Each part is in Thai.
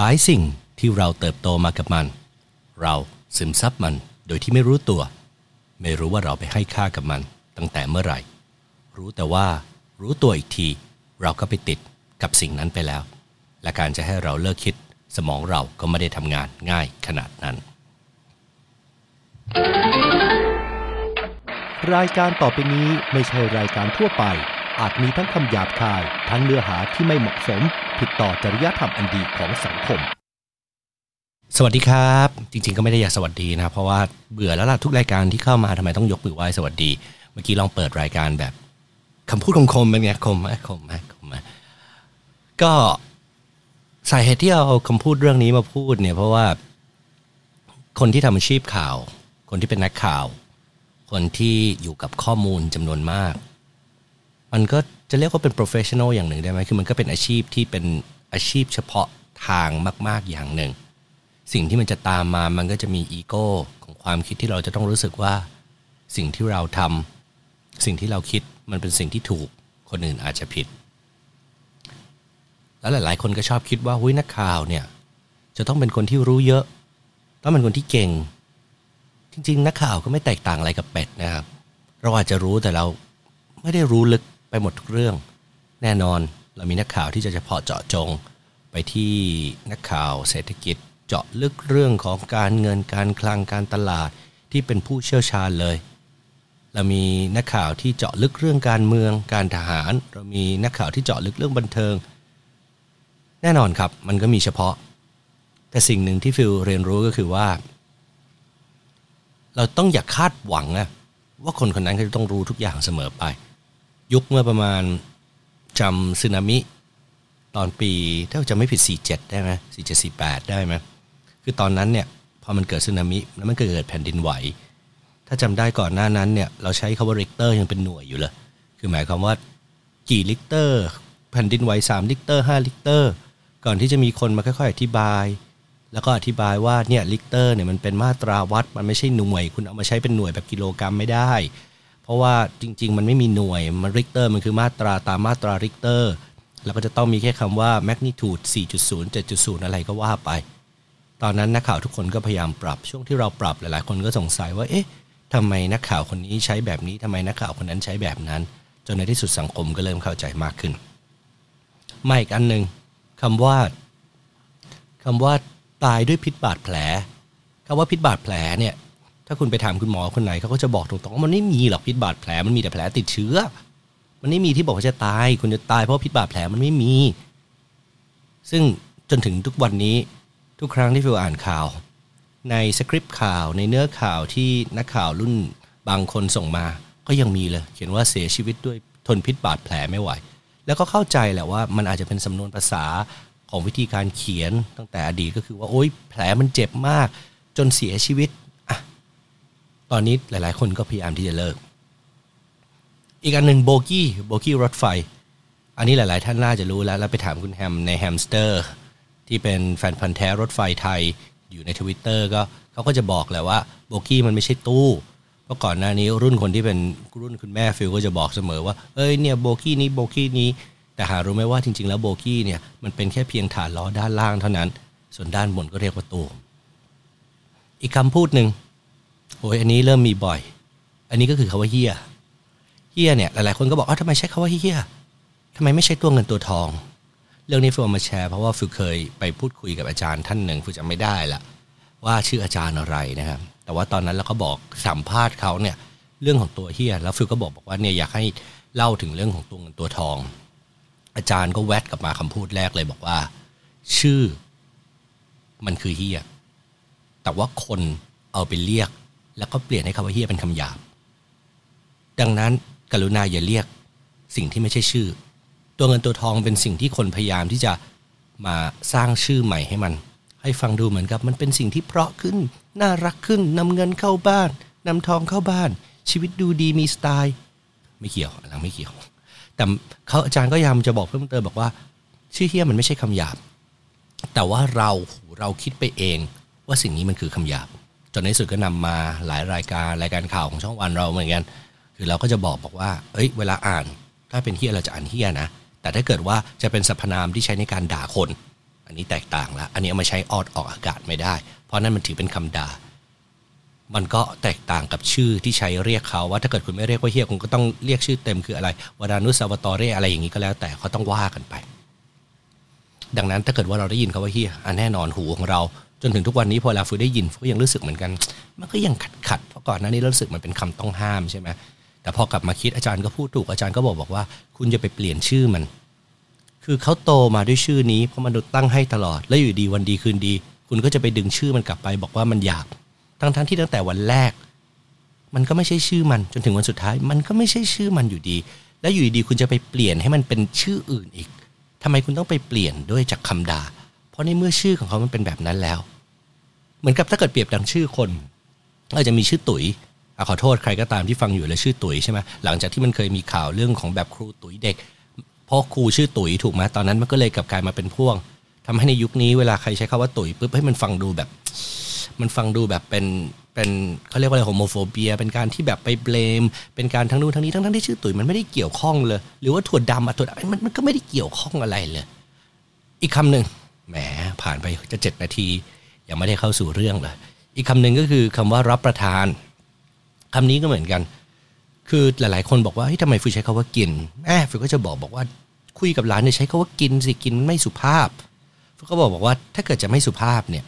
หลายสิ่งที่เราเติบโตมากับมัน เราซึมซับมันโดยที่ไม่รู้ตัว ไม่รู้ว่าเราไปให้ค่ากับมัน ตั้งแต่เมื่อไหร่ รู้แต่ว่ารู้ตัวอีกที เราก็ไปติดกับสิ่งนั้นไปแล้ว และการจะให้เราเลิกคิดสมองเราก็ไม่ได้ทำงานง่ายขนาดนั้น รายการต่อไปนี้ไม่ใช่รายการทั่วไป อาจมีทั้งคำหยาบคาย ทั้งเนื้อหาที่ไม่เหมาะสม ผิดต่อจริยธรรมอันดีของสังคม สวัสดีครับ จริงๆก็ไม่ได้อยากสวัสดีนะ เพราะว่าเบื่อแล้วล่ะทุกรายการที่เข้ามาทำไมต้องยกมือไหว้สวัสดี เมื่อกี้ลองเปิดรายการแบบคำพูดคมๆเป็นไงคมไหมคมไหมคมไหมก็สาเหตุที่เอาคำพูดเรื่องนี้มาพูดเนี่ยเพราะว่า คนที่ทำอาชีพข่าว คนที่เป็นนักข่าว คนที่อยู่กับข้อมูลจำนวนมาก มันก็ จะเรียกว่าเป็น professional อย่างหนึ่งได้ไหมคือมันก็เป็นอาชีพที่เป็นอาชีพเฉพาะทางมาก ๆอย่างหนึ่ง สิ่งที่มันจะตามมามันก็จะมีอีโก้ของความคิดที่เราจะต้องรู้สึกว่า สิ่งที่เราทำสิ่งที่เราคิดมันเป็นสิ่งที่ถูกคนอื่นอาจจะผิด แล้วหลาย ๆ คนก็ชอบคิดว่าหุ้ยนักข่าวเนี่ยจะต้องเป็นคนที่รู้เยอะ ต้องเป็นคนที่เก่ง จริง ๆ นักข่าวก็ไม่แตกต่างอะไรกับเป็ดนะครับ เราอาจจะรู้แต่เราไม่ได้รู้ลึก ไปหมดทุกเรื่อง แน่นอนเรามีนักข่าวที่จะเฉพาะเจาะจง ไปที่นักข่าวเศรษฐกิจเจาะลึกเรื่องของการเงินการคลังการตลาดที่เป็นผู้เชี่ยวชาญเลย เรามีนักข่าวที่เจาะลึกเรื่องการเมืองการทหาร เรามีนักข่าวที่เจาะลึกเรื่องบันเทิง แน่นอนครับมันก็มีเฉพาะ แต่สิ่งหนึ่งที่ฟิลเรียนรู้ก็คือว่า เราต้องอย่าคาดหวังอะว่าคนคนนั้นเขาจะต้องรู้ทุกอย่างเสมอไป ยุคเมื่อประมาณจำสึนามิตอนปีถ้าจะไม่ผิด 47 ได้ไหม47 48 ได้ไหมคือตอนนั้นเนี่ยพอมันเกิดสึนามิแล้วมันเกิดแผ่นดินไหว ถ้าจำได้ก่อนหน้านั้นเนี่ยเราใช้คำว่าริกเตอร์ยังเป็นหน่วยอยู่เลย คือหมายความว่ากี่ริกเตอร์ แผ่นดินไหว3ริกเตอร์5ริกเตอร์ ก่อนที่จะมีคนมาค่อยๆ อธิบาย แล้วก็อธิบายว่าเนี่ยริกเตอร์เนี่ยมันเป็นมาตราวัดมันไม่ใช่หน่วย คุณเอามาใช้เป็นหน่วยแบบกิโลกรัมไม่ได้ เพราะว่าจริง ๆ มันไม่มีหน่วยมันริกเตอร์มันคือมาตราตามมาตราริกเตอร์แล้วก็จะต้องมีแค่คำว่า magnitude 4.0 7.0 อะไรก็ว่าไป ตอนนั้นนักข่าวทุกคนก็พยายามปรับ ช่วงที่เราปรับหลายๆ คนก็สงสัยว่า เอ๊ะทำไมนักข่าวคนนี้ใช้แบบนี้ทำไมนักข่าวคนนั้นใช้แบบนั้น จนในที่สุดสังคมก็เริ่มเข้าใจมากขึ้นมาอีกอันหนึ่งคำว่าคำว่าตายด้วยพิษบาดแผลคำว่าพิษบาดแผลเนี่ย ถ้าคุณไปถามคุณหมอคนไหนเขาก็จะบอกตรงๆว่ามันไม่มีหรอกพิษบาดแผลมันมีแต่แผลติดเชื้อ มันไม่มีที่บอกว่าจะตาย คุณจะตายเพราะพิษบาดแผลมันไม่มี ซึ่งจนถึงทุกวันนี้ทุกครั้งที่ฟิวอ่านข่าว ในสคริปต์ข่าวในเนื้อข่าวที่นักข่าวรุ่นบางคนส่งมา ก็ยังมีเลย เขียนว่าเสียชีวิตด้วยทนพิษบาดแผลไม่ไหว แล้วก็เข้าใจแหละว่ามันอาจจะเป็นสำนวนภาษาของวิธีการเขียนตั้งแต่อดีตก็คือว่าโอ๊ยแผลมันเจ็บมาก จนเสียชีวิต ตอนนี้หลาย ๆ คนก็พยายามที่จะเลิก อีกอันหนึ่งโบกี้โบกี้รถไฟ อันนี้หลาย ๆ ท่านน่าจะรู้แล้ว แล้วไปถามคุณแฮมในแฮมสเตอร์ ที่เป็นแฟนพันธุ์แท้รถไฟไทยอยู่ในทวิตเตอร์ก็เขาก็จะบอกแหละว่าโบกี้มันไม่ใช่ตู้เพราะก่อนหน้านี้รุ่นคนที่เป็นรุ่นคุณแม่ฟิลก็จะบอกเสมอว่าเอ้ยเนี่ยโบกี้นี้โบกี้นี้ แต่หารู้ไหมว่าจริง ๆ แล้วโบกี้เนี่ยมันเป็นแค่เพียงฐานล้อด้านล่างเท่านั้น ส่วนด้านบนก็เรียกว่าตู้อีกคำพูดหนึ่ง โอ้ยอันนี้เริ่มมีบ่อย อันนี้ก็คือคำว่าเฮียเฮียเนี่ยหลายๆคนก็บอกอ้าทำไมใช้คำว่าเฮียทำไมไม่ใช่ตัวเงินตัวทอง เรื่องนี้ฟิลเอามาแชร์เพราะว่าฟิลเคยไปพูดคุยกับอาจารย์ท่านหนึ่งฟิลจำไม่ได้ละว่าชื่ออาจารย์อะไรนะครับ แต่ว่าตอนนั้นเราก็บอกสัมภาษณ์เขาเนี่ยเรื่องของตัวเฮียแล้วฟิลก็บอกบอกว่าเนี่ยอยากให้เล่าถึงเรื่องของตัวเงินตัวทอง อาจารย์ก็แว้ดกลับมาคำพูดแรกเลยบอกว่า ชื่อมันคือเฮียแต่ว่าคนเอาไปเรียก แล้วก็เปลี่ยนให้คำว่าเฮียเป็นคำหยาบ ดังนั้นกรุณาอย่าเรียกสิ่งที่ไม่ใช่ชื่อ ตัวเงินตัวทองเป็นสิ่งที่คนพยายามที่จะมาสร้างชื่อใหม่ให้มัน ให้ฟังดูเหมือนกับ มันเป็นสิ่งที่เพราะขึ้น น่ารักขึ้นนำเงินเข้าบ้านนำทองเข้าบ้าน ชีวิตดูดีมีสไตล์ ไม่เกี่ยวอันนั้นไม่เกี่ยว แต่เขาอาจารย์ก็ยายามจะบอกเพิ่มเติมบอกว่า ชื่อเฮียมันไม่ใช่คำหยาบ แต่ว่าเราเราคิดไปเองว่าสิ่งนี้มันคือคำหยาบ จนในสุดก็นำมาหลายรายการรายการข่าวของช่องวันเราเหมือนกัน คือเราก็จะบอกบอกว่า เอ้ย เวลาอ่าน ถ้าเป็นเฮียเราจะอ่านเฮียนะ แต่ถ้าเกิดว่าจะเป็นสรรพนามที่ใช้ในการด่าคน อันนี้แตกต่างละอันนี้เอามาใช้ออดออกอากาศไม่ได้ เพราะนั่นมันถือเป็นคำด่า มันก็แตกต่างกับชื่อที่ใช้เรียกเขาว่าถ้าเกิดคุณไม่เรียกว่าเฮียคุณก็ต้องเรียกชื่อเต็มคืออะไรวารานุสาวตอเรอะไรอย่างนี้ก็แล้ว แต่เขาต้องว่ากันไปดังนั้นถ้าเกิดว่าเราได้ยินคาว่าเฮียอันแน่นอนหูของเรา จนถึงทุกวันนี้พอเราฟูได้ยินก็ยังรู้สึกเหมือนกัน มันก็ยังขัดขัดเพราะก่อนหน้านี้รู้สึกมันเป็นคำต้องห้ามใช่ไหมแต่พอกลับมาคิดอาจารย์ก็พูดถูกอาจารย์ก็บอกบอกว่า คุณจะไปเปลี่ยนชื่อมัน คือเขาโตมาด้วยชื่อนี้เพราะมนุษย์ตั้งให้ตลอด แล้วอยู่ดีวันดีคืนดี คุณก็จะไปดึงชื่อมันกลับไป บอกว่ามันหยาบทั้งทั้งที่ตั้งแต่วันแรก มันก็ไม่ใช่ชื่อมันจนถึงวันสุดท้าย มันก็ไม่ใช่ชื่อมันอยู่ดี แล้วอยู่ดีคุณจะไปเปลี่ยนให้มันเป็นชื่ออื่นอีกทำไมคุณต้องไปเปลี่ยนด้วยจากคำด่า เพราะในเมื่อชื่อของเขามันเป็นแบบนั้นแล้ว เหมือนกับถ้าเกิดเปรียบดังชื่อคนอาจจะมีชื่อตุ๋ยอขอโทษใครก็ตามที่ฟังอยู่แล้วชื่อตุ๋ยใช่ไหมหลังจากที่มันเคยมีข่าวเรื่องของแบบครูตุ๋ยเด็กเพราะครูชื่อตุ๋ยถูกไหมตอนนั้นมันก็เลยกลับกลายมาเป็นพ่วงทำให้ในยุคนี้เวลาใครใช้คาว่าตุ๋ยปุ๊บให้มันฟังดูแบบ มันฟังดูแบบเป็นเป็นเขาเรียกว่าอะไร homophobia เป็นการที่แบบไป blame เป็นการทั้งนู้นทั้งนี้ทั้งทั้งที่ชื่อตุ๋ยมันไม่ได้เกี่ยวข้องเลย หรือว่าถั่วดำอะถั่วดำมันมันก็ไม่ได้เกี่ยวข้องอะไรเลย อีกคำหนึ่ง แหมผ่านไปจะเจ็ดนาที ยังไม่ได้เข้าสู่เรื่องเลย อีกคำหนึ่งก็คือคำว่ารับประทานคำนี้ก็เหมือนกัน คือหลาย ๆ คนบอกว่าเฮ้ยทำไมฟิลใช้คำว่ากินแอบฟิลก็จะบอกบอกว่าคุยกับร้านเนี่ยใช้คำว่ากินสิกินไม่สุภาพฟิลก็บอกบอกว่าถ้าเกิดจะไม่สุภาพเนี่ย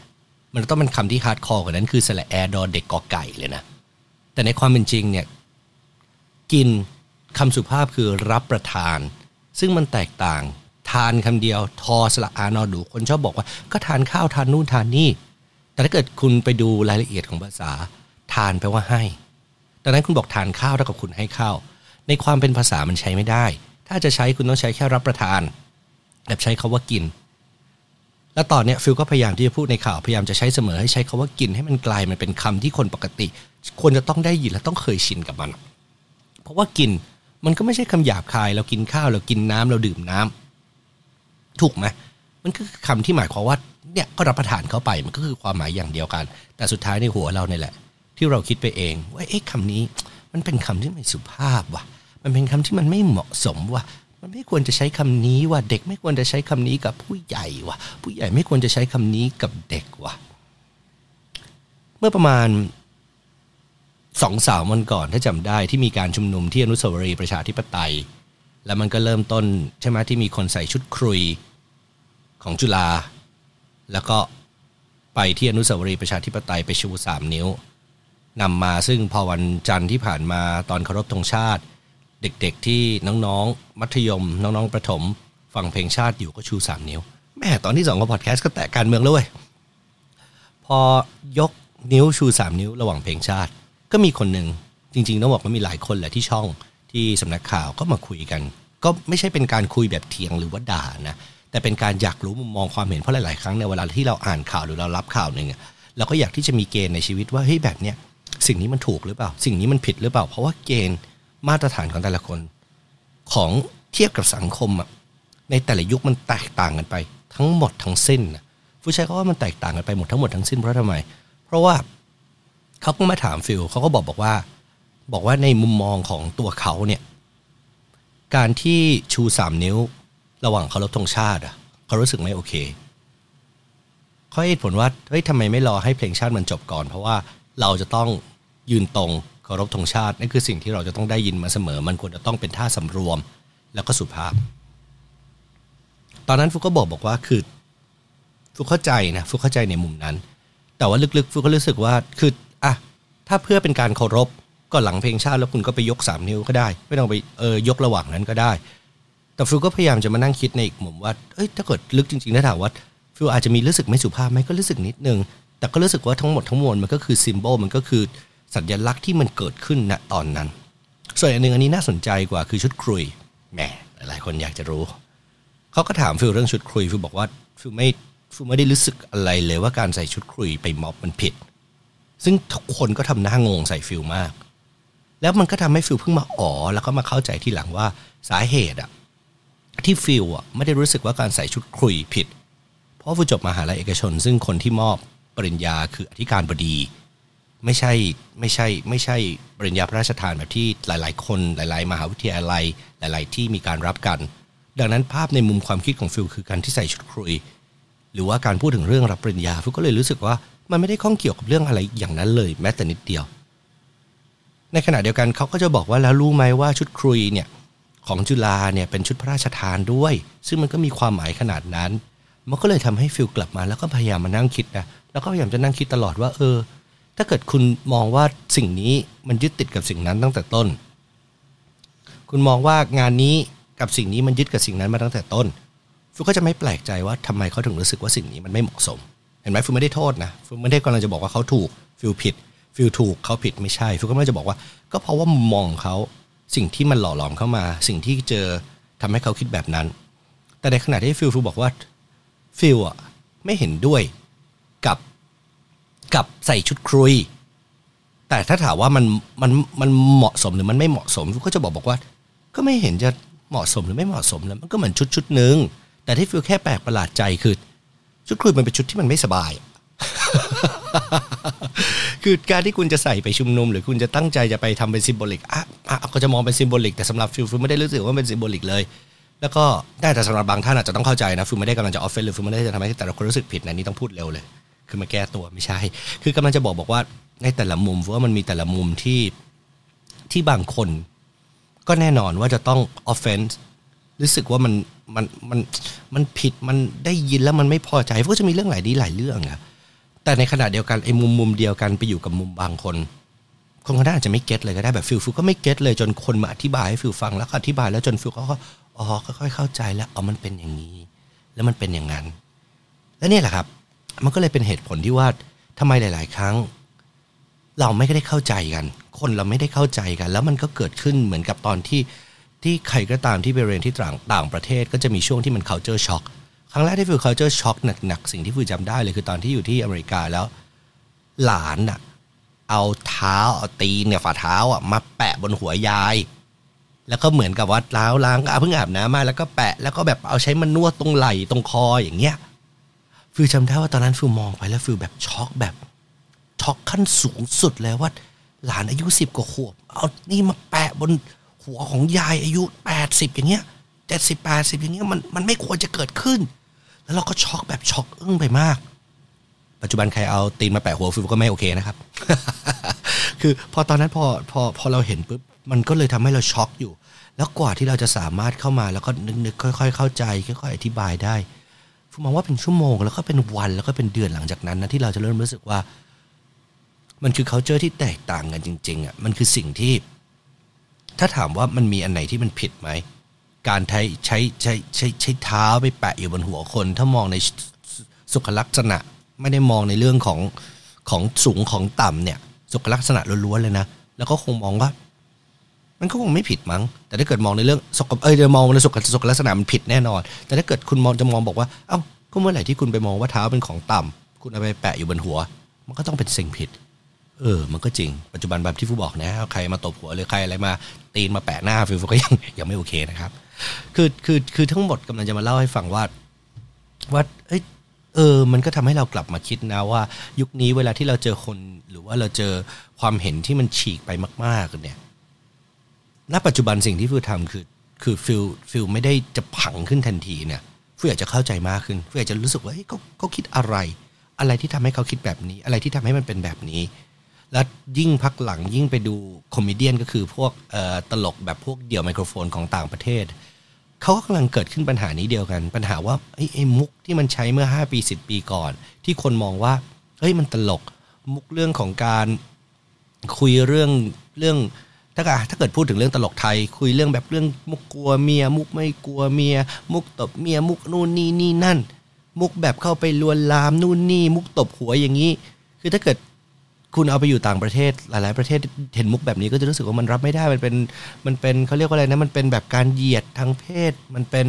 มันต้องเป็นคำที่ hardcore กว่านั้นคือสละแอร์ดอเด็กกอไก่เลยนะแต่ในความเป็นจริงเนี่ยกินคำสุภาพคือรับประทาน ซึ่งมันแตกต่าง ทานคำเดียวทอสระอานอหนูคนชอบบอกว่าก็ทานข้าวทานนู่นทานนี่ แต่ถ้าเกิดคุณไปดูรายละเอียดของภาษา ทานแปลว่าให้ดังนั้นคุณบอกทานข้าวเท่ากับคุณให้ข้าวในความเป็นภาษามันใช้ไม่ได้ ถ้าจะใช้คุณต้องใช้แค่รับประทานแบบใช้คาว่ากิน แล้วตอนนี้ฟิลก็พยายามที่จะพูดในข่าวพยายามจะใช้เสมอให้ใช้คาว่ากินให้มันกลายมันเป็นคำที่คนปกติ ควรจะต้องได้ยินและต้องเคยชินกับมัน เพราะว่ากินมันก็ไม่ใช่คำหยาบคายเรากินข้าวเรากินน้ำเราดื่มน้ำ ถูกไหมมันก็คือคำที่หมายความว่าเนี่ยก็รับประทานเข้าไปมันก็คือความหมายอย่างเดียวกัน แต่สุดท้ายในหัวเราเนี่ยแหละ ที่เราคิดไปเองว่าเอ๊ะคำนี้ มันเป็นคำที่ไม่สุภาพว่ะ มันเป็นคำที่มันไม่เหมาะสมว่ะมันไม่ควรจะใช้คำนี้ว่ะเด็กไม่ควรจะใช้คำนี้กับผู้ใหญ่ว่ะ ผู้ใหญ่ไม่ควรจะใช้คำนี้กับเด็กว่ะเมื่อประมาณสองสามวันก่อนถ้าจำได้ที่มีการชุมนุมที่อนุสาวรีย์ประชาธิปไตย แล้วมันก็เริ่มต้นใช่ไหมที่มีคนใส่ชุดครุย ของจุฬาแล้วก็ไปที่อนุสาวรีย์ประชาธิปไตยไปชูสามนิ้วนำมาซึ่งพอวันจันทร์ที่ผ่านมาตอนเคารพธงชาติ เด็กๆที่น้องๆ มัธยม น้องๆ ประถม ฟังเพลงชาติอยู่ก็ชูสามนิ้ว แม่ตอนที่สองของพอดแคสต์ก็แตะการเมืองแล้วเว้ยพอยกนิ้วชูสามนิ้วระหว่างเพลงชาติ ก็มีคนหนึ่งจริงๆต้องบอกว่ามีหลายคนแหละที่ช่องที่สำนักข่าวก็มาคุยกัน ก็ไม่ใช่เป็นการคุยแบบเถียงหรือว่าด่านะ แต่เป็นการอยากรู้มุมมองความเห็นเพราะหลาย ๆ ครั้งในเวลาที่เราอ่านข่าวหรือเรารับข่าวหนึ่งเราก็อยากที่จะมีเกณฑ์ในชีวิตว่าเฮ้ยแบบเนี้ยสิ่งนี้มันถูกหรือเปล่า สิ่งนี้มันผิดหรือเปล่า เพราะว่าเกณฑ์มาตรฐานของแต่ละคน ของเทียบกับสังคมอะในแต่ละยุคมันแตกต่างกันไป ทั้งหมดทั้งสิ้นผู้ชายเขาว่ามันแตกต่างกันไปหมดทั้งหมดทั้งสิ้นเพราะทำไม เพราะว่าเขาก็มาถามฟิลเขาก็บอกบอกว่า บอกว่าในมุมมองของตัวเขาเนี่ยการที่ชูสามนิ้ว ระหว่างเคารพธงชาติอะเขารู้สึกไม่โอเคเขาเหตุผลว่าเฮ้ยทำไมไม่รอให้เพลงชาติมันจบก่อน เพราะว่าเราจะต้องยืนตรงเคารพธงชาตินั่นคือสิ่งที่เราจะต้องได้ยินมาเสมอ มันควรจะต้องเป็นท่าสำรวมแล้วก็สุภาพ ตอนนั้นฟุกก็บอกบอกว่าคือฟุกเข้าใจนะฟุกเข้าใจในมุมนั้น แต่ว่าลึกๆฟุกก็รู้สึกว่าคืออะถ้าเพื่อเป็นการเคารพก็หลังเพลงชาติแล้วคุณก็ไปยกสามนิ้วก็ได้ ไม่ต้องไปเออยกระหว่างนั้นก็ได้ แต่ฟิลก็พยายามจะมานั่งคิดในอีกมุมว่าเอ้ยถ้าเกิดลึกจริงๆถ้าถามว่าฟิลอาจจะมีรู้สึกไม่สุภาพไหมก็รู้สึกนิดนึง แต่ก็รู้สึกว่าทั้งหมดทั้งมวลมันก็คือ symbol มันก็คือสัญลักษณ์ที่มันเกิดขึ้นณตอนนั้น ส่วนอันหนึ่งอันนี้น่าสนใจกว่าคือชุดครุยแหมหลายคนอยากจะรู้ เขาก็ถามฟิลเรื่องชุดครุยฟิลบอกว่าฟิลไม่ฟิลไม่ได้รู้สึกอะไรเลยว่าการใส่ชุดครุยไปม็อบมันผิด ซึ่งทุกคนก็ทำหน้างงใส่ฟิลมาก แล้วมันก็ทำให้ฟิลเพิ่งมาอ๋อแล้วก็มาเข้าใจทีหลังว่าสาเหตุอะ ที่ฟิลอะไม่ได้รู้สึกว่าการใส่ชุดครุยผิด เพราะฟิลจบมหาลัยเอกชน ซึ่งคนที่มอบปริญญาคืออธิการบดี ไม่ใช่ไม่ใช่ไม่ใช่ปริญญาพระราชทานแบบที่หลาย ๆ คนหลาย ๆ มหาวิทยาลัยหลาย ๆ ที่มีการรับกัน ดังนั้นภาพในมุมความคิดของฟิลคือการที่ใส่ชุดครุย หรือว่าการพูดถึงเรื่องรับปริญญาฟิลก็เลยรู้สึกว่ามันไม่ได้ข้องเกี่ยวกับเรื่องอะไรอย่างนั้นเลยแม้แต่นิดเดียว ในขณะเดียวกันเขาก็จะบอกว่าแล้วรู้ไหมว่าชุดครุยเนี่ย ของจุฬาเนี่ยเป็นชุดพระราชทานด้วย ซึ่งมันก็มีความหมายขนาดนั้น มันก็เลยทำให้ฟิลกลับมา แล้วก็พยายามมานั่งคิดนะแล้วก็พยายามจะนั่งคิดตลอดว่า เออ ถ้าเกิดคุณมองว่าสิ่งนี้มันยึดติดกับสิ่งนั้นตั้งแต่ต้น คุณมองว่างานนี้กับสิ่งนี้มันยึดกับสิ่งนั้นมาตั้งแต่ต้นฟิลก็จะไม่แปลกใจว่าทำไมเขาถึงรู้สึกว่าสิ่งนี้มันไม่เหมาะสม เห็นไหมฟิลไม่ได้โทษนะฟิลไม่ได้กำลังจะบอกว่าเขาถูกฟิลผิดฟิลถูกเขาผิดไม่ใช่ฟิลก็ไม่จะบอกว่า ก็เพราะว่ามุมมองเขา สิ่งที่มันหล่อหลอมเข้ามา สิ่งที่เจอทำให้เขาคิดแบบนั้น แต่ในขณะที่ฟิลฟิลบอกว่าฟิลอะไม่เห็นด้วยกับกับใส่ชุดครุย แต่ถ้าถามว่ามันมันมันเหมาะสมหรือมันไม่เหมาะสมฟิลก็จะบอกบอกว่า ก็ไม่เห็นจะเหมาะสมหรือไม่เหมาะสมแล้วมันก็เหมือนชุดชุดหนึ่งแต่ที่ฟิลแค่แปลกประหลาดใจคือชุดครุยมันเป็นชุดที่มันไม่สบาย คือการที่คุณจะใส่ไปชุมนุม หรือคุณจะตั้งใจจะไปทำเป็น symbolic อะอะก็จะมองเป็น symbolic แต่สำหรับฟิลฟิลไม่ได้รู้สึกว่าเป็น symbolic เลย แล้วก็ได้แต่สำหรับบางท่านอาจจะต้องเข้าใจนะฟิลไม่ได้กำลังจะ offend หรือฟิลไม่ได้จะทำให้แต่ละคนรู้สึกผิดนะนี่ต้องพูดเร็วเลย คือมาแก้ตัวไม่ใช่ คือกำลังจะบอกบอกว่าในแต่ละมุมว่ามันมีแต่ละมุมที่ที่บางคน ก็แน่นอนว่าจะต้อง offend รู้สึกว่ามันมันมันมันผิดมันได้ยินแล้วมันไม่พอใจเพราะจะมีเรื่องหลายดีหลายเรื่องอะ แต่ในขณะเดียวกันไอ้มุมมุมเดียวกันไปอยู่กับมุมบางคน คนคนนั้นอาจจะไม่ get เลยก็ได้แบบฟิลฟิลก็ไม่ get เลยจนคนมาอธิบายให้ฟิลฟังแล้วก็อธิบายแล้วจนฟิลก็อ๋อค่อยๆเข้าใจแล้วอ๋อมันเป็นอย่างนี้ แล้วมันเป็นอย่างนั้น และนี่แหละครับ มันก็เลยเป็นเหตุผลที่ว่าทำไมหลาย ๆ ครั้ง เราไม่ได้เข้าใจกัน คนเราไม่ได้เข้าใจกัน แล้วมันก็เกิดขึ้นเหมือนกับตอนที่ที่ใครก็ตามที่ไปเรียนที่ต่างต่างประเทศ ก็จะมีช่วงที่มัน culture shock ครั้งแรกที่ฟิล culture shock หนักๆสิ่งที่ฟิลจำได้เลยคือตอนที่อยู่ที่อเมริกาแล้ว หลานอะเอาเท้าเอาตีนเนี่ยฝ่าเท้าอะมาแปะบนหัวยาย แล้วก็เหมือนกับว่าล้างล้างก็เพิ่งอาบน้ำมาแล้วก็แปะแล้วก็แบบเอาใช้มันนวดตรงไหล่ตรงคออย่างเงี้ยฟิลจำได้ว่าตอนนั้นฟิลมองไปแล้วฟิลแบบช็อกแบบช็อกขั้นสูงสุดเลยว่าหลานอายุสิบกว่าขวบ เอานี่มาแปะบนหัวของยายอายุแปดสิบอย่างเงี้ยเจ็ดสิบแปดสิบอย่างเงี้ยมันมันไม่ควรจะเกิดขึ้น แล้วเราก็ช็อกแบบช็อกอึ้งไปมาก ปัจจุบันใครเอาตีนมาแปะหัวฟิลก็ไม่โอเคนะครับ คือพอตอนนั้นพอพอพอเราเห็นปุ๊บมันก็เลยทำให้เราช็อกอยู่ แล้วกว่าที่เราจะสามารถเข้ามาแล้วก็นึกๆค่อย ๆ เข้าใจค่อยๆอธิบายได้ฟิลมองว่าเป็นชั่วโมงแล้วก็เป็นวันแล้วก็เป็นเดือนหลังจากนั้นนะที่เราจะเริ่มรู้สึกว่า มันคือ culture ที่แตกต่างกันจริง ๆอะมันคือสิ่งที่ ถ้าถามว่ามันมีอันไหนที่มันผิดไหม การใช้ใช้ใช้ใช้ใช้เท้าไปแปะอยู่บนหัวคน ถ้ามองในสุขลักษณะไม่ได้มองในเรื่องของของสูงของต่ำเนี่ยสุขลักษณะล้วนๆเลยนะ แล้วก็คงมองว่า มันก็คงไม่ผิดมั้ง แต่ถ้าเกิดมองในเรื่องสกเอ้ยจะมองในสุขสุขลักษณะมันผิดแน่นอน แต่ถ้าเกิดคุณมองจะมองบอกว่า เอ้าก็เมื่อไหร่ที่คุณไปมองว่าเท้าเป็นของต่ำคุณเอาไปแปะอยู่บนหัว มันก็ต้องเป็นสิ่งผิด เออ มันก็จริง ปัจจุบันแบบที่ฟูบอกนะใครมาตบหัวหรือใครอะไรมาตีนมาแปะหน้าฟิวก็ยังยังไม่โอเคนะครับ คือคือคือทั้งหมดกำลังจะมาเล่าให้ฟังว่าว่าเอ้ยเออ มันก็ทำให้เรากลับมาคิดนะว่า ยุคนี้เวลาที่เราเจอคนหรือว่าเราเจอความเห็นที่มันฉีกไปมาก ๆ เนี่ย ณ ปัจจุบันสิ่งที่ฟิลทำคือ คือฟิลฟิลไม่ได้จะผังขึ้นทันทีเนี่ยฟิลอยากจะเข้าใจมากขึ้นฟิลอยากจะรู้สึกว่าเฮ้ยเขาเขาคิดอะไร อะไรที่ทำให้เขาคิดแบบนี้ อะไรที่ทำให้มันเป็นแบบนี้ แล้วยิ่งพักหลังยิ่งไปดู comedian ก็คือพวกเอ่อตลกแบบพวกเดี่ยวไมโครโฟนของต่างประเทศ เขาก็กำลังเกิดขึ้นปัญหานี้เดียวกัน ปัญหาว่าไอ้ไอ้มุกที่มันใช้เมื่อ 5 ปี 10 ปีก่อน ที่คนมองว่าเฮ้ยมันตลกมุกเรื่องของการคุยเรื่องเรื่องถ้าถ้าเกิดพูดถึงเรื่องตลกไทย คุยเรื่องแบบเรื่องมุกกลัวเมีย มุกไม่กลัวเมีย มุกตบเมีย มุกนู่นนี่นี่นั่น มุกแบบเข้าไปลวนลามนู่นนี่ มุกตบหัวอย่างนี้ คือถ้าเกิด คุณเอาไปอยู่ต่างประเทศหลาย ๆ ประเทศเห็นมุกแบบนี้ก็จะรู้สึกว่ามันรับไม่ได้มันเป็นมันเป็นเขาเรียกว่าอะไรนะมันเป็นแบบการเหยียดทางเพศ มันเป็น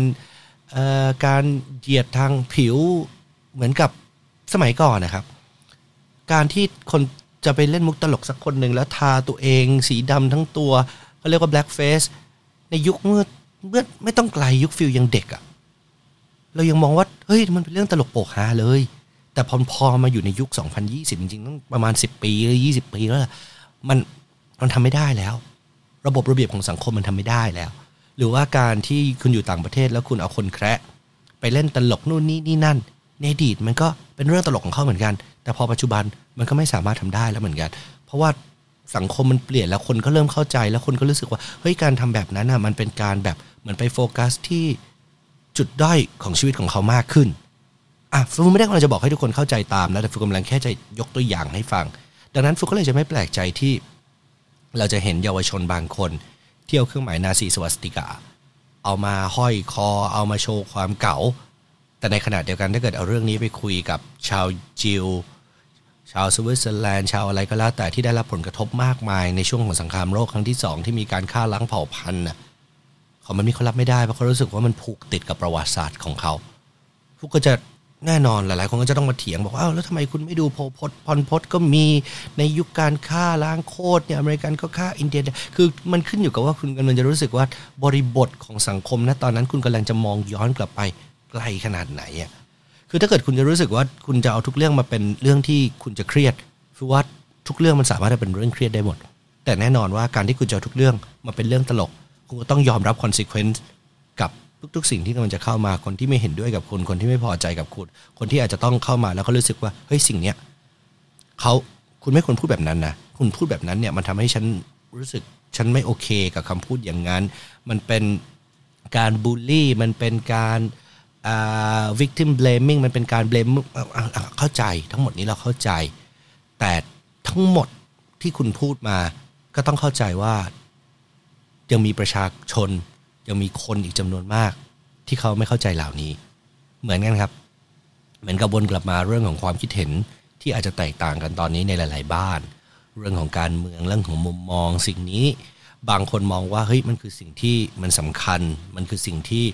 การเหยียดทางผิวเหมือนกับสมัยก่อนนะครับ การที่คนจะไปเล่นมุกตลกสักคนหนึ่งแล้วทาตัวเอง สีดำทั้งตัวเขาเรียกว่า black face ในยุคเมื่อเมื่อไม่ต้องไกลยุคฟิลยังเด็กอะเรายังมองว่าเฮ้ยมันเป็นเรื่องตลกโปกฮาเลย แต่พอพอมาอยู่ในยุค 2020 จริงๆต้องประมาณ 10 ปีหรือ20 ปีแล้วมันมันทำไม่ได้แล้ว ระบบระเบียบของสังคมมันทำไม่ได้แล้ว หรือว่าการที่คุณอยู่ต่างประเทศแล้วคุณเอาคนแคระไปเล่นตลกนู่นนี่นี่นั่น ในอดีตมันก็เป็นเรื่องตลกของเขาเหมือนกัน แต่พอปัจจุบันมันก็ไม่สามารถทำได้แล้วเหมือนกัน เพราะว่าสังคมมันเปลี่ยนแล้วคนก็เริ่มเข้าใจแล้วคนก็รู้สึกว่าเฮ้ยการทำแบบนั้นอะมันเป็นการแบบเหมือนไปโฟกัสที่จุดด้อยของชีวิตของเขามากขึ้น อะฟูไม่ได้กำลังจะบอกให้ทุกคนเข้าใจตามนะแต่ฟูกำลังแค่จะยกตัวอย่างให้ฟัง ดังนั้นฟูก็เลยจะไม่แปลกใจที่ เราจะเห็นเยาวชนบางคน เที่ยวเครื่องหมายนาซีสวัสติกา เอามาห้อยคอ เอามาโชว์ความเก๋าแต่ในขณะเดียวกันถ้าเกิดเอาเรื่องนี้ไปคุยกับชาวจิวชาวสวิตเซอร์แลนด์ชาวอะไรก็แล้วแต่ที่ได้รับผลกระทบมากมายในช่วงของสงครามโลกครั้งที่สองที่มีการฆ่าล้างเผ่าพันธุ์น่ะเขามันมีเขารับไม่ได้เพราะเขารู้สึกว่ามันผูกติดกับประวัติศาสตร์ของเขาพวกก็จะ แน่นอนหลายๆ คนก็จะต้องมาเถียงบอกว่าอ้าวแล้วทำไมคุณไม่ดูโพพดพรพดก็มีในยุคการฆ่าล้างโคตรเนี่ยอเมริกันก็ฆ่าอินเดียคือมันขึ้นอยู่กับว่าคุณกำลังจะรู้สึกว่าบริบทของสังคมนะตอนนั้นคุณกำลังจะมองย้อนกลับไปไกลขนาดไหนอะคือถ้าเกิดคุณจะรู้สึกว่าคุณจะเอาทุกเรื่องมาเป็นเรื่องที่คุณจะเครียดคือว่าทุกเรื่องมันสามารถจะเป็นเรื่องเครียดได้หมด แต่แน่นอนว่าการที่คุณจะเอาทุกเรื่องมาเป็นเรื่องตลก คุณก็ต้องยอมรับคอนซ e เควนซ์กับ ทุก ๆ สิ่งที่กำลังจะเข้ามาคนที่ไม่เห็นด้วยกับคุณคนที่ไม่พอใจกับคุณ คนที่อาจจะต้องเข้ามาแล้วก็รู้สึกว่าเฮ้ยสิ่งเนี้ยเขาคุณไม่ควรพูดแบบนั้นนะคุณพูดแบบนั้นเนี่ยมันทำให้ฉันรู้สึกฉันไม่โอเคกับคำพูดอย่างนั้น มันเป็นการบูลลี่ มันเป็นการอ่า victim blaming มันเป็นการ blame เข้าใจทั้งหมดนี้เราเข้าใจ แต่ทั้งหมดที่คุณพูดมา ก็ต้องเข้าใจว่ายังมีประชาชน ยังมีคนอีกจำนวนมาก ที่เขาไม่เข้าใจเหล่านี้ เหมือนกันครับ เหมือนกับวนกลับมาเรื่องของความคิดเห็นที่อาจจะแตกต่างกันตอนนี้ในหลาย ๆ บ้าน เรื่องของการเมืองเรื่องของมุมมอง สิ่งนี้บางคนมองว่าเฮ้ยมันคือสิ่งที่มันสำคัญ มันคือสิ่งที่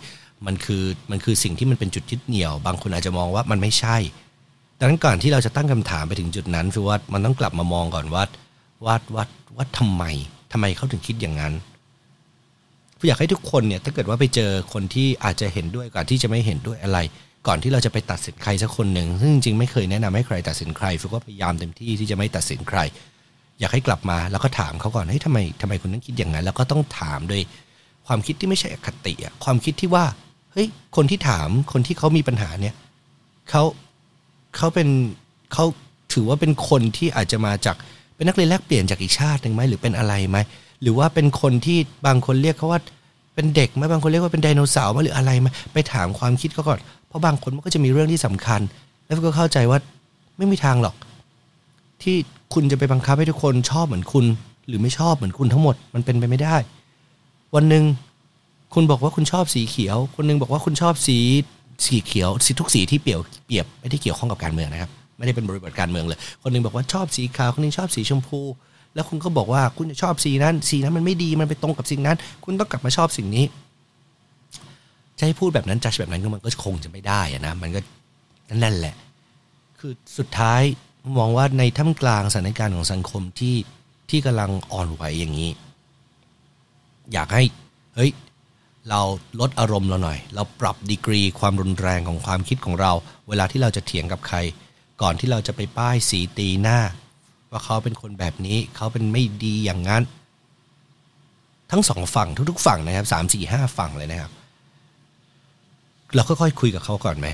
มันคือมันคือสิ่งที่มันเป็นจุดยึดเหนี่ยว บางคนอาจจะมองว่ามันไม่ใช่ ดังนั้นก่อนที่เราจะตั้งคำถามไปถึงจุดนั้นคือว่ามันต้องกลับมามองก่อนว่าว่าว่าว่าทำไมทำไมเขาถึงคิดอย่างนั้น อยากให้ทุกคนเนี่ยถ้าเกิดว่าไปเจอคนที่อาจจะเห็นด้วยก่อนที่จะไม่เห็นด้วยอะไร ก่อนที่เราจะไปตัดสินใครสักคนหนึ่งซึ่งจริงๆไม่เคยแนะนำให้ใครตัดสินใครฟุกก็พยายามเต็มที่ที่จะไม่ตัดสินใคร อยากให้กลับมาแล้วก็ถามเขาก่อนเฮ้ยทำไมทำไมคุณต้องคิดอย่างนั้นแล้วก็ต้องถามด้วยความคิดที่ไม่ใช่อคติอะความคิดที่ว่าเฮ้ยคนที่ถามคนที่เขามีปัญหาเนี่ยเขาเขาเป็นเขาถือว่าเป็นคนที่อาจจะมาจากเป็นนักเรียนแลกเปลี่ยนจากอีกชาติหนึ่งไหมหรือเป็นอะไรไหม หรือว่าเป็นคนที่บางคนเรียกเขาว่าเป็นเด็กไหมบางคนเรียกว่าเป็นไดโนเสาร์ไหมหรืออะไรไหมไปถามความคิดเขาก่อน เพราะบางคนมันก็จะมีเรื่องที่สำคัญ แล้วก็เข้าใจว่าไม่มีทางหรอก ที่คุณจะไปบังคับให้ทุกคนชอบเหมือนคุณ หรือไม่ชอบเหมือนคุณทั้งหมดมันเป็นไปไม่ได้ วันหนึ่งคุณบอกว่าคุณชอบสีเขียว คนนึงบอกว่าคุณชอบสีสีเขียวสีทุกสีที่เปรียบเปรียบไม่ได้เกี่ยวข้องกับการเมืองนะครับ ไม่ได้เป็นบริบทการเมืองเลย คนนึงบอกว่าชอบสีขาวคนนึงชอบสีชมพู แล้วคุณก็บอกว่าคุณจะชอบสีนั้นสีนั้นมันไม่ดีมันไปตรงกับสิ่งนั้น คุณต้องกลับมาชอบสิ่งนี้จะให้พูดแบบนั้นจัดแบบนั้นก็มันก็คงจะไม่ได้อะนะมันก็นั่นแหละ คือสุดท้ายมองว่าในท่ามกลางสถานการณ์ของสังคมที่ที่กำลังอ่อนไหวอย่างนี้ อยากให้เฮ้ยเราลดอารมณ์เราหน่อย เราปรับดีกรีความรุนแรงของความคิดของเรา เวลาที่เราจะเถียงกับใคร ก่อนที่เราจะไปป้ายสีตีหน้า ว่าเขาเป็นคนแบบนี้ เขาเป็นไม่ดีอย่างนั้น ทั้งสองฝั่งทุกๆ ฝั่งนะครับสามสี่ห้าฝั่งเลยนะครับ เราค่อยๆคุยกับเขาก่อนไหม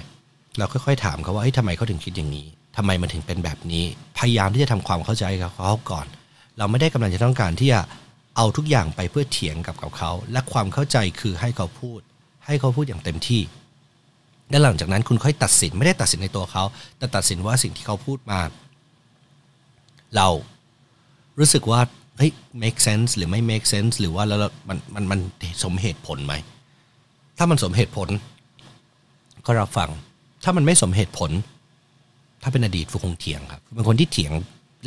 เราค่อยๆถามเขาว่าเฮ้ยทำไมเขาถึงคิดอย่างนี้ทำไมมันถึงเป็นแบบนี้ พยายามที่จะทำความเข้าใจกับเขาก่อน เราไม่ได้กำลังจะต้องการที่จะเอาทุกอย่างไปเพื่อเถียงกับเขา และความเข้าใจคือให้เขาพูด ให้เขาพูดอย่างเต็มที่และหลังจากนั้นคุณค่อยตัดสินไม่ได้ตัดสินในตัวเขา แต่ตัดสินว่าสิ่งที่เขาพูดมา เรารู้สึกว่าเฮ้ย make sense หรือไม่ make sense หรือว่าแล้วมันมันมันสมเหตุผลไหม ถ้ามันสมเหตุผล ก็รับฟัง ถ้ามันไม่สมเหตุผล ถ้าเป็นอดีตฟิลคงเถียงครับเป็นคนที่เถียง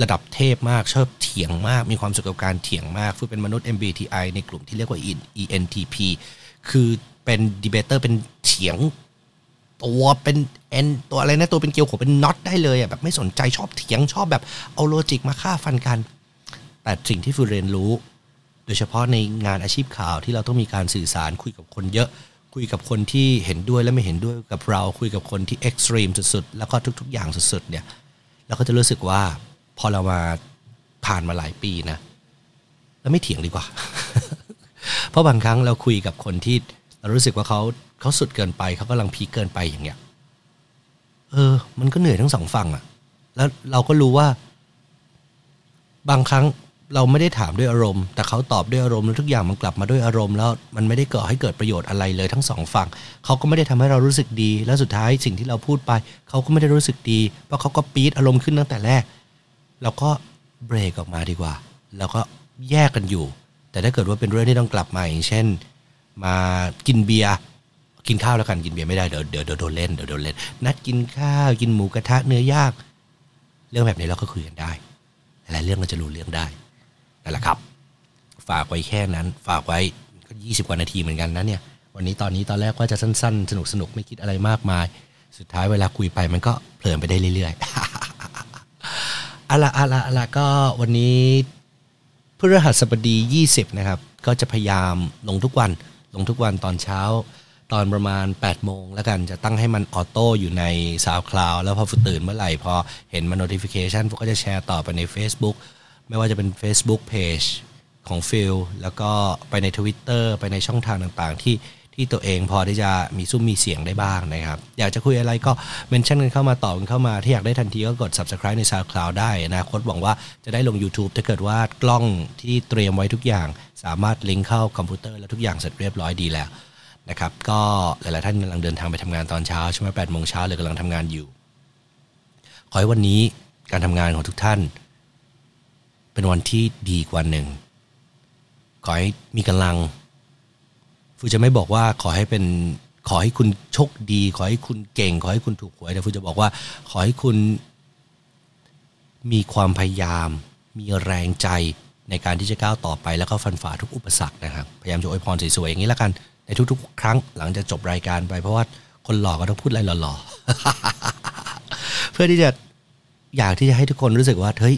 ระดับเทพมากชอบเถียงมาก มีความสุขกับการเถียงมากฟิลเป็นมนุษย์ MBTI ในกลุ่มที่เรียกว่า ENTP คือเป็น debater เป็นเถียง คอเป็นเอ็นตัวอะไรนะตัวเป็นเกลียวหัวเป็นน็อตได้เลยอะแบบไม่สนใจชอบเถียงชอบแบบเอา logic มาฆ่าฟันกัน แต่สิ่งที่ฟิลเรียนรู้ โดยเฉพาะในงานอาชีพข่าวที่เราต้องมีการสื่อสารคุยกับคนเยอะ คุยกับคนที่เห็นด้วยและไม่เห็นด้วยกับเราคุยกับคนที่เอ็กซ์ตรีมสุดๆแล้วก็ทุก ๆ อย่างสุดๆเนี่ยเราก็จะรู้สึกว่าพอเรามาผ่านมาหลายปีนะแล้วไม่เถียงดีกว่า เพราะบางครั้งเราคุยกับคนที่เรารู้สึกว่าเขา เขาสุดเกินไปเขากำลังพีเกินไปอย่างเงี้ยเออ มันก็เหนื่อยทั้งสองฝั่งอะแล้วเราก็รู้ว่า บางครั้งเราไม่ได้ถามด้วยอารมณ์ แต่เขาตอบด้วยอารมณ์แล้วทุกอย่างมันกลับมาด้วยอารมณ์แล้วมันไม่ได้เกิดให้เกิดประโยชน์อะไรเลยทั้งสองฝั่งเขาก็ไม่ได้ทำให้เรารู้สึกดี แล้วสุดท้ายสิ่งที่เราพูดไป เขาก็ไม่ได้รู้สึกดี เพราะเขาก็ปี๊ดอารมณ์ขึ้นตั้งแต่แรกเราก็เบรกออกมาดีกว่า แล้วก็แยกกันอยู่ แต่ถ้าเกิดว่าเป็นเรื่องที่ต้องกลับมาอย่างเช่น มากินเบียร์ กินข้าวแล้วกันกินเบียร์ไม่ได้เดี๋ยวเดี๋ยวโดนเล่นเดี๋ยวโดนเล่น นัดกินข้าวกินหมูกระทะเนื้อย่างเรื่องแบบนี้เราก็คุยกันได้หลายเรื่องก็จะรู้เรื่องได้นั่นแหละครับ ฝากไว้แค่นั้น ฝากไว้ก็ยี่สิบกว่านาทีเหมือนกันนะเนี่ย วันนี้ตอนนี้ตอนแรกว่าจะสั้น ๆ สนุกสนุกไม่คิดอะไรมากมาย สุดท้ายเวลาคุยไปมันก็เพลินไปได้เรื่อยๆอะละอะละอะละก็วันนี้พฤหัสบดี 20 นะครับ ก็จะพยายามลงทุกวันลงทุกวันตอนเช้า ตอนประมาณ 8 โมงแล้วกันจะตั้งให้มันออโต้อยู่ใน SoundCloud แล้วพอฝึกตื่นเมื่อไหร่ พอเห็นมัน notification พวกก็จะแชร์ต่อไปใน Facebook ไม่ว่าจะเป็น Facebook Page ของฟิลแล้วก็ไปใน Twitter ไปในช่องทางต่างๆ ที่ที่ตัวเองพอที่จะมีสุ้มมีเสียงได้บ้างนะครับ อยากจะคุยอะไรก็ mention กันเข้ามาตอบกันเข้ามาที่อยากได้ทันทีก็กด subscribe ใน SoundCloud ได้นะครับหวังว่าจะได้ลง YouTube ถ้าเกิดว่ากล้องที่เตรียมไว้ทุกอย่าง สามารถลิงก์เข้าคอมพิวเตอร์แล้วทุกอย่างเสร็จเรียบร้อยดีแล้ว นะครับก็หลาย ๆ ท่านกำลังเดินทางไปทำงานตอนเช้าใช่ไหมแปดโมงเช้าเลยกำลังทำงานอยู่ ขอให้วันนี้การทำงานของทุกท่าน เป็นวันที่ดีกว่าหนึ่งขอให้มีกำลังฟูจะไม่บอกว่าขอให้เป็นขอให้คุณโชคดี ขอให้คุณเก่ง ขอให้คุณถูกหวยแต่ฟูจะบอกว่า ขอให้คุณ มีความพยายาม มีแรงใจในการที่จะก้าวต่อไปแล้วก็ฟันฝ่าทุกอุปสรรคนะครับ พยายามจะอวยพรสวยๆอย่างนี้แล้วกัน ในทุกๆ ครั้งหลังจากจบรายการไป เพราะว่าคนหล่อก็ต้องพูดอะไรหล่อๆเพื่อที่จะอยากที่จะให้ทุกคนรู้สึกว่าเฮ้ย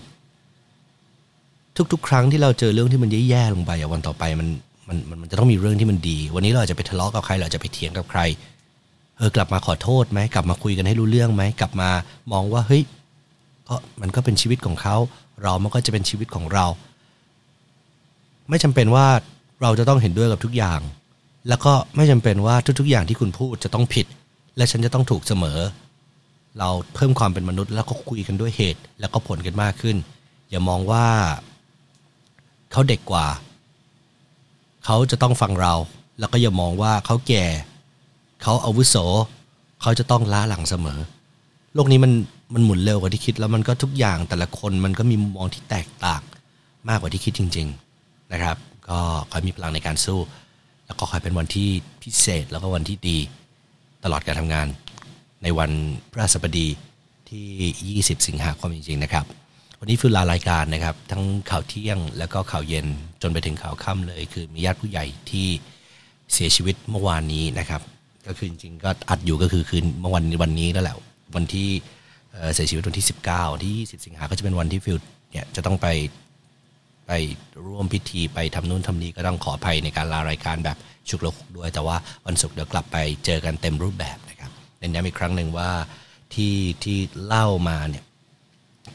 ทุก ๆ ครั้งที่เราเจอเรื่องที่มันแย่ๆลงไปอะวันต่อไปมันมันมันจะต้องมีเรื่องที่มันดี วันนี้เราอาจจะไปทะเลาะกับใครเราจะไปเถียงกับใครเออกลับมาขอโทษไหมกลับมาคุยกันให้รู้เรื่องไหมกลับมามองว่าเฮ้ยก็มันก็เป็นชีวิตของเขา เรามันก็จะเป็นชีวิตของเรา ไม่จำเป็นว่าเราจะต้องเห็นด้วยกับทุกอย่าง แล้วก็ไม่จำเป็นว่าทุก ๆ อย่างที่คุณพูดจะต้องผิด และฉันจะต้องถูกเสมอ เราเพิ่มความเป็นมนุษย์แล้วก็คุยกันด้วยเหตุ แล้วก็ผลกันมากขึ้น อย่ามองว่าเขาเด็กกว่า เขาจะต้องฟังเรา แล้วก็อย่ามองว่าเขาแก่ เขาอาวุโส เขาจะต้องล้าหลังเสมอ โลกนี้มันมันหมุนเร็วกว่าที่คิด แล้วมันก็ทุกอย่างแต่ละคนมันก็มีมุมมองที่แตกต่าง มากกว่าที่คิดจริง ๆ นะครับ ก็ขอมีพลังในการสู้ แล้วก็ขอให้เป็นวันที่พิเศษแล้วก็วันที่ดีตลอดการทำงานในวันพระสบดีที่ 20 สิงหาคมจริงๆนะครับ วันนี้ฟิลลารายการนะครับ ทั้งข่าวเที่ยงแล้วก็ข่าวเย็นจนไปถึงข่าวค่ำเลย คือมีญาติผู้ใหญ่ที่เสียชีวิตเมื่อวานนี้นะครับ ก็คือจริงๆก็อัดอยู่ก็คือคืนเมื่อวันวันนี้แล้วแหละวันที่เอ่อเสียชีวิตวันที่ 19ที่ 20 สิงหาก็จะเป็นวันที่ฟิลเนี่ยจะต้องไป ไปร่วมพิธีไปทำนู่นทำนี้ก็ต้องขออภัยในการลารายการแบบฉุกละหุกด้วย แต่ว่าวันศุกร์เดี๋ยวกลับไปเจอกันเต็มรูปแบบนะครับเน้นย้ำอีกครั้งหนึ่งว่าที่ที่เล่ามาเนี่ย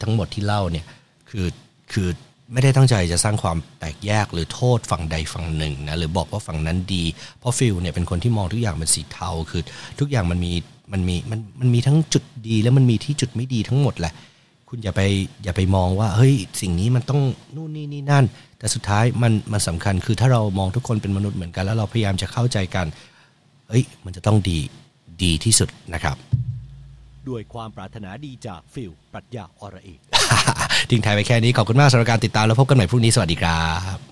ทั้งหมดที่เล่าเนี่ยคือคือไม่ได้ตั้งใจจะสร้างความแตกแยกหรือโทษฝั่งใดฝั่งหนึ่งนะหรือบอกว่าฝั่งนั้นดี เพราะฟิลเนี่ยเป็นคนที่มองทุกอย่างเป็นสีเทาคือ ทุกอย่างมันมีมันมีมันมันมีทั้งจุดดี แล้วมันมีที่จุดไม่ดีทั้งหมดแหละ คุณอย่าไปอย่าไปมองว่าเฮ้ยสิ่งนี้มันต้องนู่นนี่นี่นั่น แต่สุดท้ายมันมันสำคัญคือถ้าเรามองทุกคนเป็นมนุษย์เหมือนกัน แล้วเราพยายามจะเข้าใจกันเฮ้ยมันจะต้องดีดีที่สุดนะครับ ด้วยความปรารถนาดีจากฟิลปรัชญาอรเอกทิ้งท้ายไปแค่นี้ขอบคุณมากสำหรับการติดตามแล้วพบกันใหม่พรุ่งนี้สวัสดีครับ